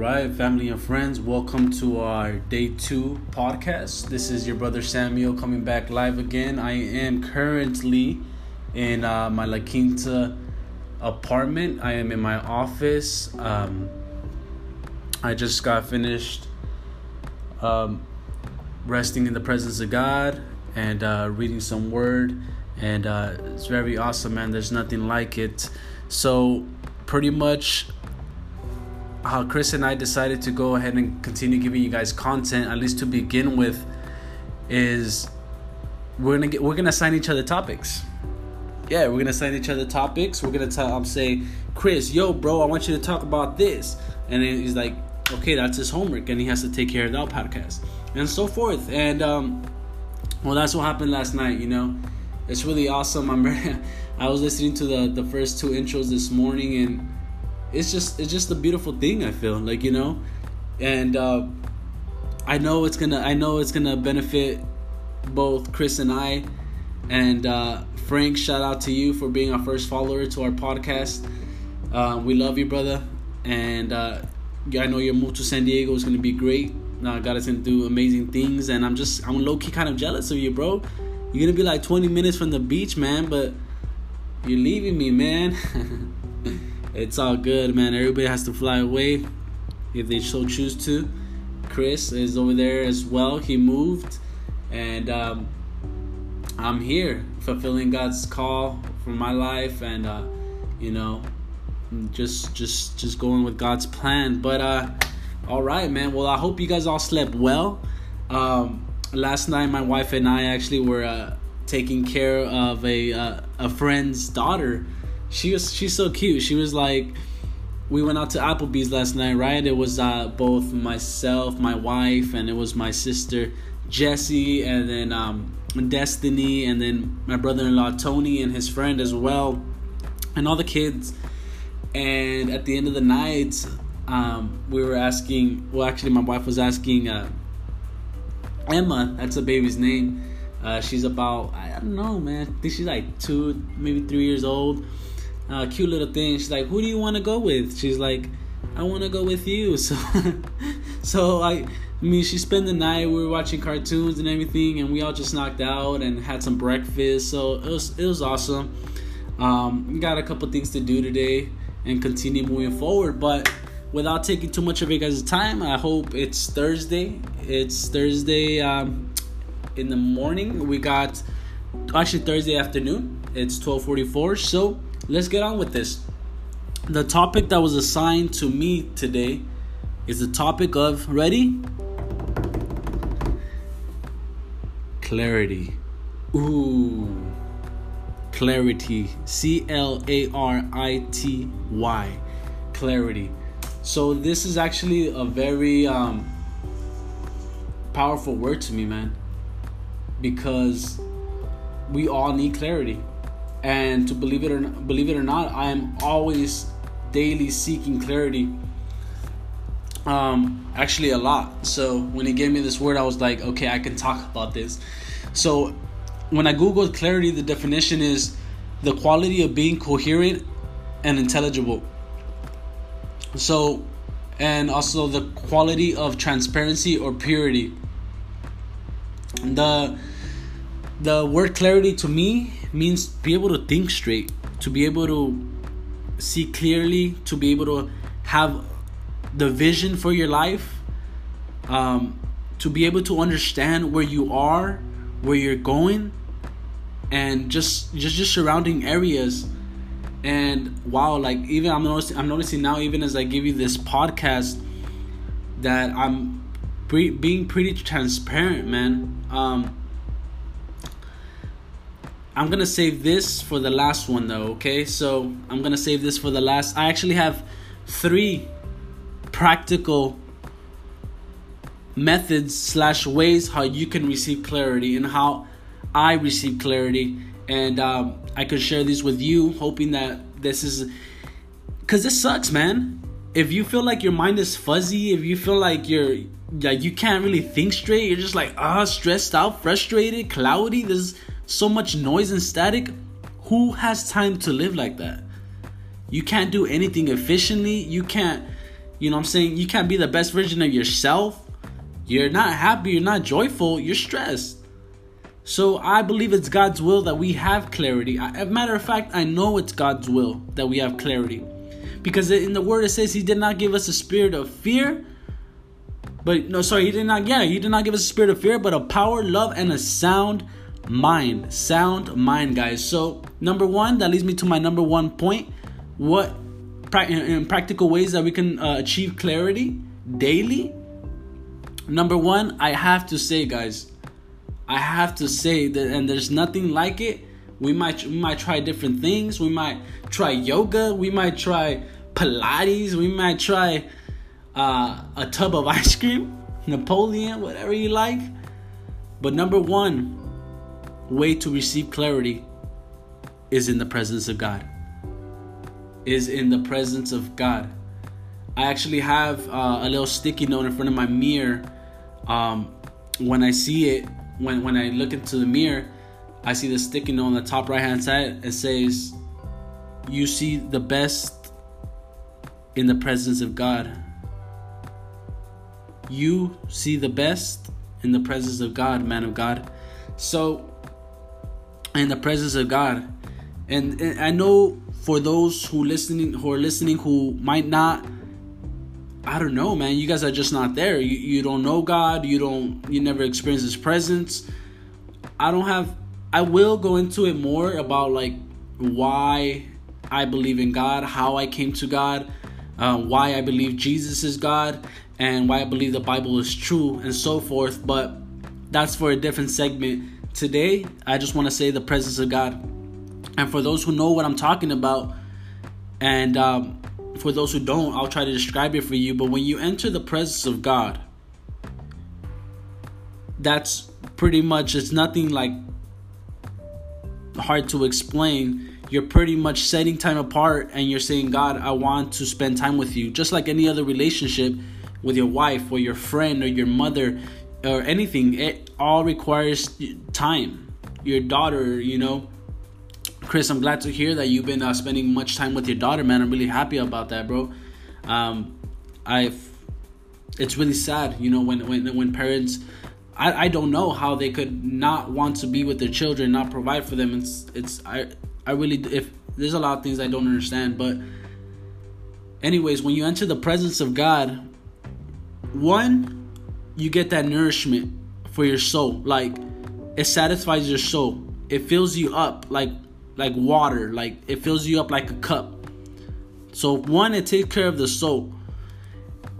right, family and friends, welcome to our day two podcast. This is your brother Samuel coming back live again. I am currently in uh, my La Quinta apartment. I am in my office. Um, I just got finished um, resting in the presence of God and uh, reading some word, and uh, it's very awesome, man. There's nothing like it. So, pretty much how Chris and I decided to go ahead and continue giving you guys content, at least to begin with, is we're gonna get we're gonna assign each other topics. Yeah, we're gonna assign each other topics. We're gonna tell I'm say, Chris, yo, bro, I want you to talk about this, and he's like, okay, that's his homework, and he has to take care of that podcast, and so forth. And um, well, that's what happened last night. You know, it's really awesome. I'm I was listening to the the first two intros this morning, and it's just it's just a beautiful thing. I feel like you know, and uh, I know it's gonna I know it's gonna benefit both Chris and I. And uh, Frank, shout out to you for being our first follower to our podcast. Uh, we love you, brother, and uh, I know your move to San Diego is gonna be great. Uh, God is gonna do amazing things, and I'm just I'm low key kind of jealous of you, bro. You're gonna be like 20 minutes from the beach, man, but you're leaving me, man. it's all good, man. Everybody has to fly away if they so choose to. Chris is over there as well. He moved, and um, I'm here fulfilling God's call for my life, and uh, you know, just just just going with God's plan. But uh, all right, man. Well, I hope you guys all slept well. Um, last night, my wife and I actually were uh, taking care of a uh, a friend's daughter she was she's so cute. She was like we went out to Applebee's last night, right? It was uh, both myself, my wife, and it was my sister Jessie, and then um, Destiny, and then my brother-in-law Tony and his friend as well, and all the kids. And at the end of the night, um, we were asking. Well, actually, my wife was asking uh, Emma. That's the baby's name. Uh, she's about I don't know, man. I think she's like two, maybe three years old uh, cute little thing. She's like, "Who do you want to go with?" She's like, "I want to go with you." So, so I, I mean, she spent the night. We were watching cartoons and everything, and we all just knocked out and had some breakfast. So it was it was awesome. Um, got a couple things to do today and continue moving forward, but without taking too much of you guys' time, I hope it's Thursday. It's Thursday um, in the morning. We got actually Thursday afternoon. It's twelve forty four. So let's get on with this. The topic that was assigned to me today is the topic of ready? Clarity. Ooh. Clarity. C L A R I T Y. Clarity. So this is actually a very um, powerful word to me, man. Because we all need clarity and to believe it or not, believe it or not, I am always daily seeking clarity. Um, actually, a lot. So when he gave me this word, I was like, okay, I can talk about this. So when I googled clarity, the definition is the quality of being coherent and intelligible. So, and also the quality of transparency or purity. The the word clarity to me means be able to think straight, to be able to see clearly, to be able to have the vision for your life, um, to be able to understand where you are, where you're going, and just just just surrounding areas. And wow, like even I'm noticing, I'm noticing now, even as I give you this podcast, that I'm pre- being pretty transparent, man. Um, I'm gonna save this for the last one though, okay? So I'm gonna save this for the last. I actually have three practical methods slash ways how you can receive clarity and how I receive clarity, and um, I could share these with you, hoping that this is because this sucks, man. If you feel like your mind is fuzzy, if you feel like you're like you can't really think straight, you're just like ah stressed out, frustrated, cloudy. There's so much noise and static, who has time to live like that? You can't do anything efficiently. You can't You know what I'm saying? You can't be the best version of yourself. You're not happy, you're not joyful, you're stressed. So I believe it's God's will that we have clarity. As a matter of fact, I know it's God's will that we have clarity. Because in the word it says he did not give us a spirit of fear. But no, sorry, he did not, yeah, he did not give us a spirit of fear, but a power, love, and a sound mind. Sound mind, guys. So, number one, that leads me to my number one point. What in practical ways that we can uh, achieve clarity daily? Number one, I have to say, guys, I have to say that, and there's nothing like it. We might we might try different things. We might try yoga. We might try Pilates. We might try uh, a tub of ice cream, Napoleon, whatever you like. But number one, way to receive clarity is in the presence of God. Is in the presence of God. I actually have uh, a little sticky note in front of my mirror. Um, when I see it, when when I look into the mirror, I see the sticky note on the top right hand side. It says, "You see the best in the presence of God." You see the best in the presence of God, man of God. So in the presence of God. And, and I know for those who listening who are listening who might not I don't know, man. You guys are just not there. You, you don't know God. You don't. You never experience His presence. I don't have. I will go into it more about like why I believe in God, how I came to God, uh, why I believe Jesus is God, and why I believe the Bible is true, and so forth. But that's for a different segment. Today, I just want to say the presence of God. And for those who know what I'm talking about, and um, for those who don't, I'll try to describe it for you. But when you enter the presence of God, that's pretty much, it's nothing like hard to explain. You're pretty much setting time apart and you're saying, God, I want to spend time with you. Just like any other relationship with your wife or your friend or your mother, or anything it all requires time. Your daughter you know. Chris i'm glad to hear that you've been uh, spending much time with your daughter man. I'm really happy about that bro. Um i've it's really sad you know when when when parents I, I don't know how they could not want to be with their children not provide for them. It's it's i i really if there's a lot of things i don't understand but anyways when you enter the presence of god one you get that nourishment for your soul. Like it satisfies your soul. It fills you up like like water. Like it fills you up like a cup. So one, it takes care of the soul,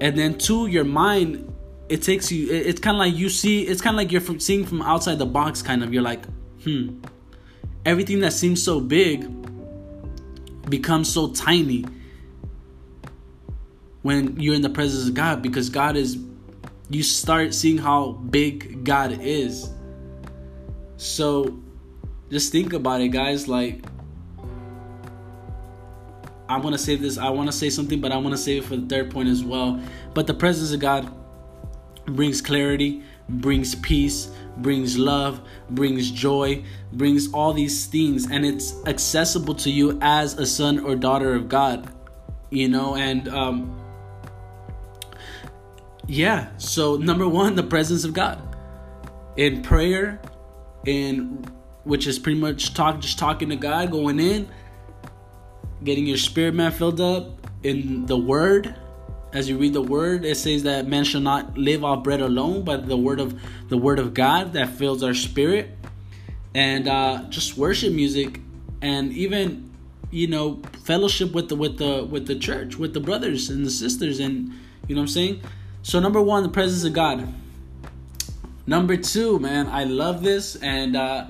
and then two, your mind. It takes you. It's kind of like you see. It's kind of like you're from, seeing from outside the box. Kind of. You're like, hmm. Everything that seems so big becomes so tiny when you're in the presence of God because God is you start seeing how big God is. So just think about it, guys. Like, I want to say this, I want to say something, but I want to save it for the third point as well. But the presence of God brings clarity, brings peace, brings love, brings joy, brings all these things, and it's accessible to you as a son or daughter of God, you know, and um, yeah. So number one the presence of god. In prayer in which is pretty much talk just talking to god going in getting your spirit man filled up in the word. As you read the word it says that man shall not live off bread alone but the word of the word of god that fills our spirit. And uh just worship music and even you know fellowship with the with the with the church with the brothers and the sisters and you know what i'm saying so number one, the presence of God. Number two, man, I love this, and uh,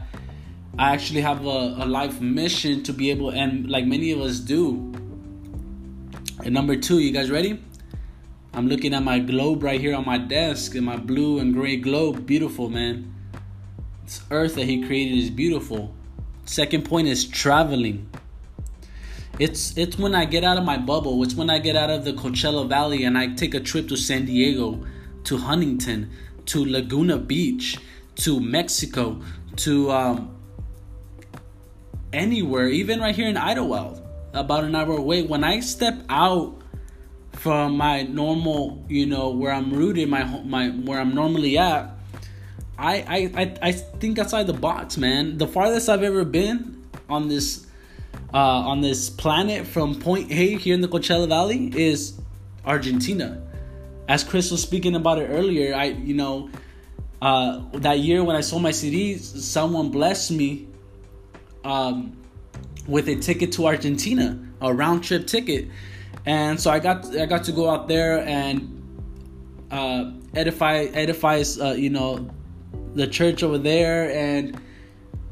I actually have a, a life mission to be able, and like many of us do. And number two, you guys ready? I'm looking at my globe right here on my desk, and my blue and gray globe, beautiful, man. This earth that He created is beautiful. Second point is traveling. It's it's when I get out of my bubble. It's when I get out of the Coachella Valley and I take a trip to San Diego, to Huntington, to Laguna Beach, to Mexico, to um, anywhere, even right here in Idyllwild, about an hour away. When I step out from my normal, you know, where I'm rooted, my my where I'm normally at. I I I think outside the box, man. The farthest I've ever been on this uh, on this planet from Point A here in the Coachella Valley is Argentina. As Chris was speaking about it earlier, I you know uh, that year when I sold my CDs, someone blessed me um, with a ticket to Argentina, a round trip ticket, and so I got I got to go out there and uh, edify edify uh, you know the church over there and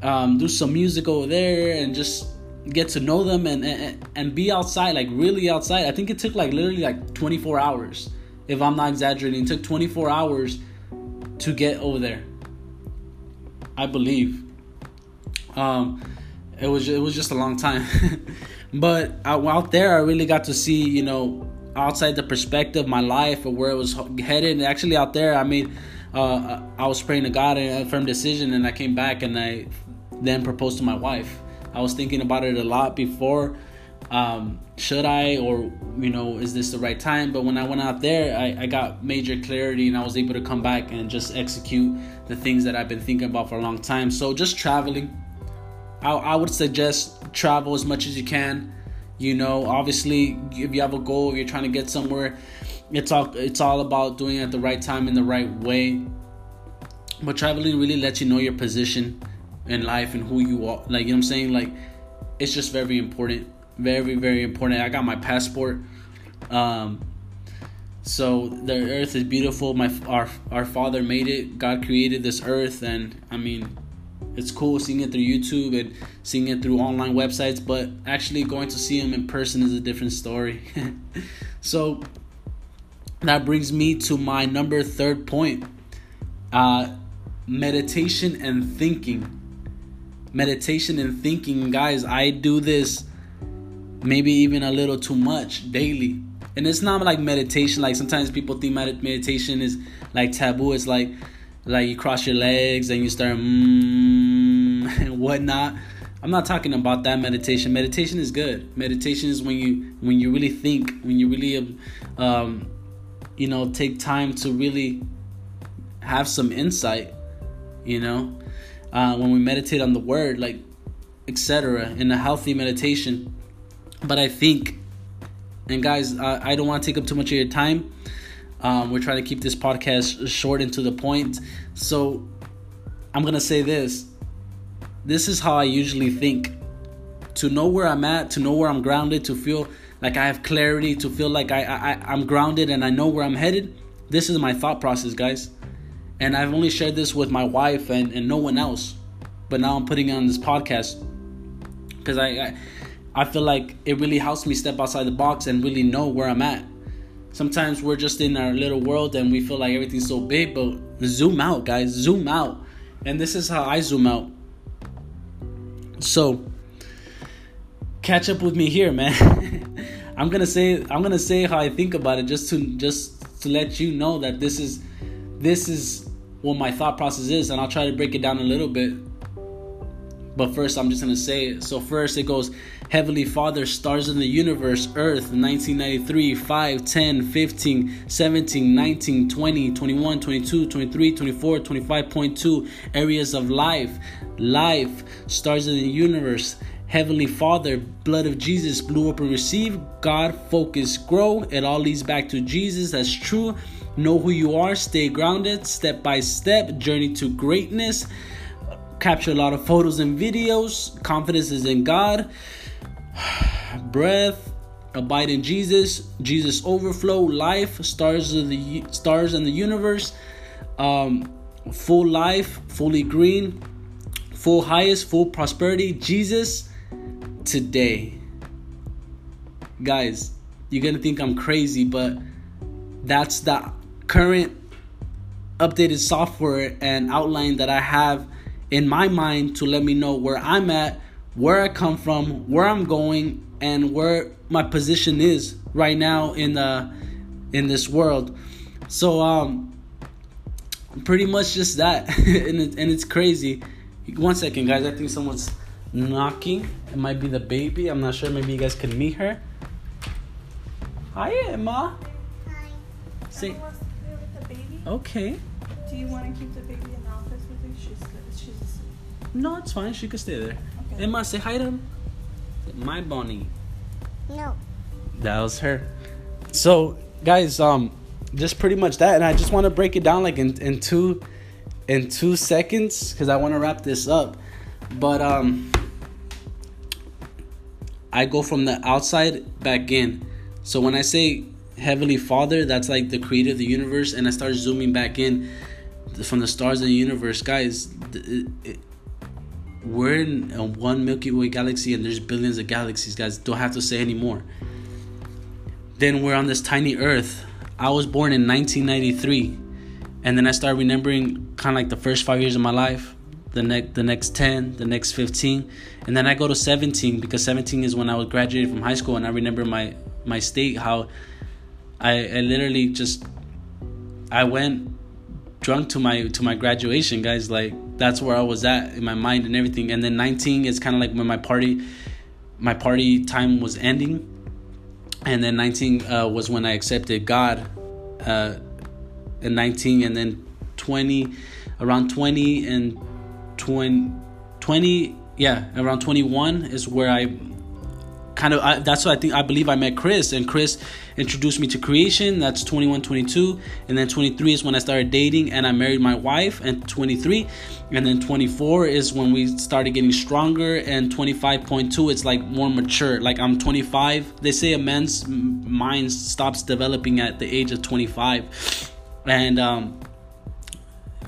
um, do some music over there and just get to know them and, and and be outside like really outside. I think it took like literally like 24 hours if I'm not exaggerating. It took 24 hours to get over there. I believe. Um, it was it was just a long time, but out there I really got to see you know outside the perspective my life or where it was headed. And actually, out there I made uh, I was praying to God and a firm decision, and I came back and I then proposed to my wife. I was thinking about it a lot before um, should I or you know is this the right time? But when I went out there, I, I got major clarity and I was able to come back and just execute the things that I've been thinking about for a long time. So just traveling, I, I would suggest travel as much as you can. You know, obviously, if you have a goal, you're trying to get somewhere, it's all it's all about doing it at the right time in the right way. But traveling really lets you know your position in life and who you are. Like you know what I'm saying? Like it's just very important very very important. I got my passport. Um, so the earth is beautiful. My our our Father made it. God created this earth, and I mean, it's cool seeing it through YouTube and seeing it through online websites. But actually going to see Him in person is a different story. so that brings me to my number third point. Uh, meditation and thinking. Meditation and thinking, guys. I do this maybe even a little too much daily. And it's not like meditation. Like sometimes people think meditation is like taboo. It's like like you cross your legs and you start mmm and whatnot. I'm not talking about that meditation. Meditation is good. Meditation is when you when you really think, when you really um, you know take time to really have some insight. You know, uh, when we meditate on the word, like etc. In a healthy meditation, but I think, and guys, I, I don't want to take up too much of your time. Um, we're trying to keep this podcast short and to the point. So I'm going to say this. This is how I usually think. To know where I'm at, to know where I'm grounded, to feel like I have clarity, to feel like I, I, I'm grounded and I know where I'm headed. This is my thought process, guys. And I've only shared this with my wife and, and no one else. But now I'm putting it on this podcast. Because I, I I feel like it really helps me step outside the box and really know where I'm at. Sometimes we're just in our little world and we feel like everything's so big, but zoom out, guys, zoom out. And this is how I zoom out. So, catch up with me here, man. I'm gonna say I'm gonna say how I think about it, just to just to let you know that this is this is what my thought process is, and I'll try to break it down a little bit but first, I'm just to say it. So, first, it goes Heavenly Father, stars in the universe, Earth, 1993, 5, 10, 15, 17, 19, 20, 21, 22, 23, 24, 25.2 areas of life. Life, stars in the universe. Heavenly Father, blood of Jesus, blew up and receive. God, focus, grow. It all leads back to Jesus. That's true. Know who you are. Stay grounded. Step by step. Journey to greatness capture a lot of photos and videos. Confidence is in God. Breath, abide in Jesus. Jesus overflow, life, stars of the stars in the universe. Um, full life, fully green, full highest, full prosperity. Jesus today. Guys, you're gonna think I'm crazy, but that's the current updated software and outline that I have in my mind to let me know where I'm at, where I come from, where I'm going, and where my position is right now in the in this world. So um pretty much just that and, it, and it's crazy. One second guys, I think someone's knocking. It might be the baby. I'm not sure. Maybe you guys can meet her. Hi, Emma. Hi. Say, okay. Do you want to keep the baby in the office with you? She's she's asleep. No, it's fine. She could stay there. Okay. Emma, say hi to him. My bunny. No. That was her. So, guys, um, just pretty much that, and I just want to break it down like in, in two, in two seconds, because I want to wrap this up. But um, I go from the outside back in. So when I say Heavenly Father, that's like the creator of the universe, and I start zooming back in from the stars of the universe, guys. It, it, we're in a one Milky Way galaxy, and there's billions of galaxies, guys. Don't have to say anymore. Then we're on this tiny Earth. I was born in 1993, and then I started remembering kind of like the first five years of my life, the next the next 10, the next 15, and then I go to 17 because 17 is when I was graduated from high school, and I remember my my state how I, I literally just I went drunk to my to my graduation, guys. Like that's where I was at in my mind and everything. And then 19 is kind of like when my party my party time was ending. And then 19 uh, was when I accepted God. Uh, in 19 and then 20 around 20 and 20 20 yeah around 21 is where i kind of I, that's what i think i believe i met chris and chris introduced me to creation that's 21 22 and then 23 is when i started dating and i married my wife and 23 and then 24 is when we started getting stronger and 25.2 it's like more mature like i'm 25 they say a man's mind stops developing at the age of 25 and um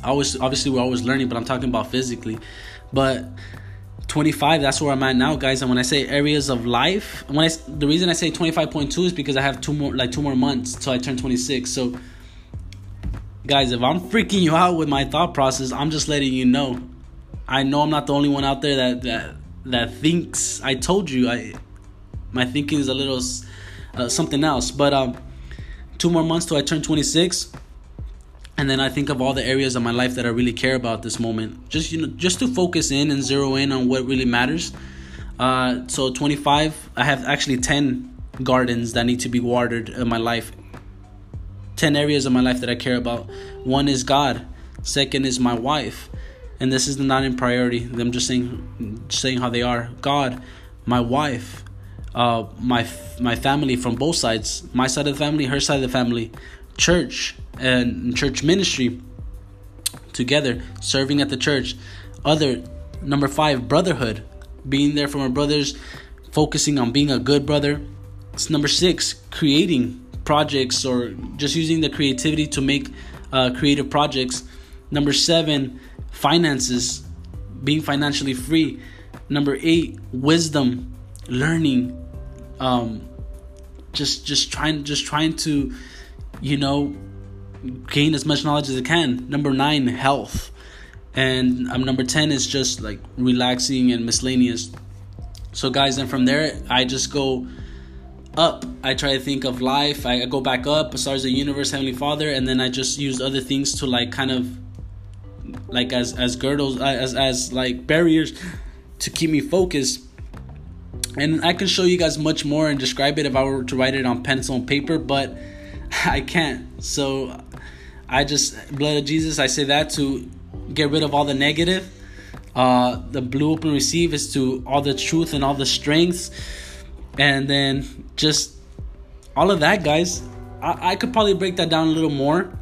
I was obviously we're always learning, but I'm talking about physically. But 25, that's where I'm at now, guys. And when I say areas of life, when I the reason I say 25.2 is because I have two more like two more months till I turn 26. So, guys, if I'm freaking you out with my thought process, I'm just letting you know. I know I'm not the only one out there that that that thinks. I told you, I my thinking is a little uh, something else. But um, two more months till I turn 26 and then I think of all the areas of my life that I really care about this moment. Just you know, just to focus in and zero in on what really matters. Uh, so 25, I have actually 10 gardens that need to be watered in my life. 10 areas of my life that I care about. One is God. Second is my wife, and this is not in priority. I'm just saying, saying how they are. God, my wife, uh, my my family from both sides, my side of the family, her side of the family, church and church ministry together, serving at the church. Other number five, brotherhood, being there for my brothers, focusing on being a good brother. It's number six, creating projects or just using the creativity to make uh, creative projects. Number seven, finances, being financially free. Number eight, wisdom, learning, um, just just trying just trying to, you know, gain as much knowledge as I can. Number nine, health, and um, number ten is just like relaxing and miscellaneous. So guys, and from there I just go up. I try to think of life. I go back up, stars the universe, Heavenly Father, and then I just use other things to like kind of like as as girdles as as like barriers to keep me focused. And I can show you guys much more and describe it if I were to write it on pencil and paper, but I can't. So I just blood of Jesus. I say that to get rid of all the negative. Uh, the blue open receive is to all the truth and all the strengths, and then just all of that, guys. I, I could probably break that down a little more.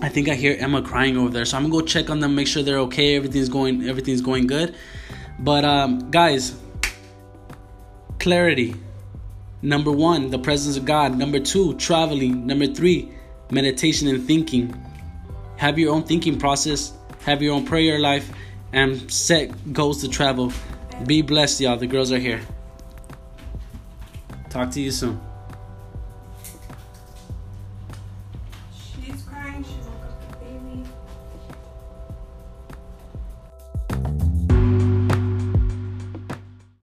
I think I hear Emma crying over there, so I'm gonna go check on them, make sure they're okay, everything's going, everything's going good. But um, guys, clarity. Number one, the presence of God. Number two, traveling. Number three, meditation and thinking. Have your own thinking process, have your own prayer life, and set goals to travel. Be blessed, y'all. The girls are here. Talk to you soon.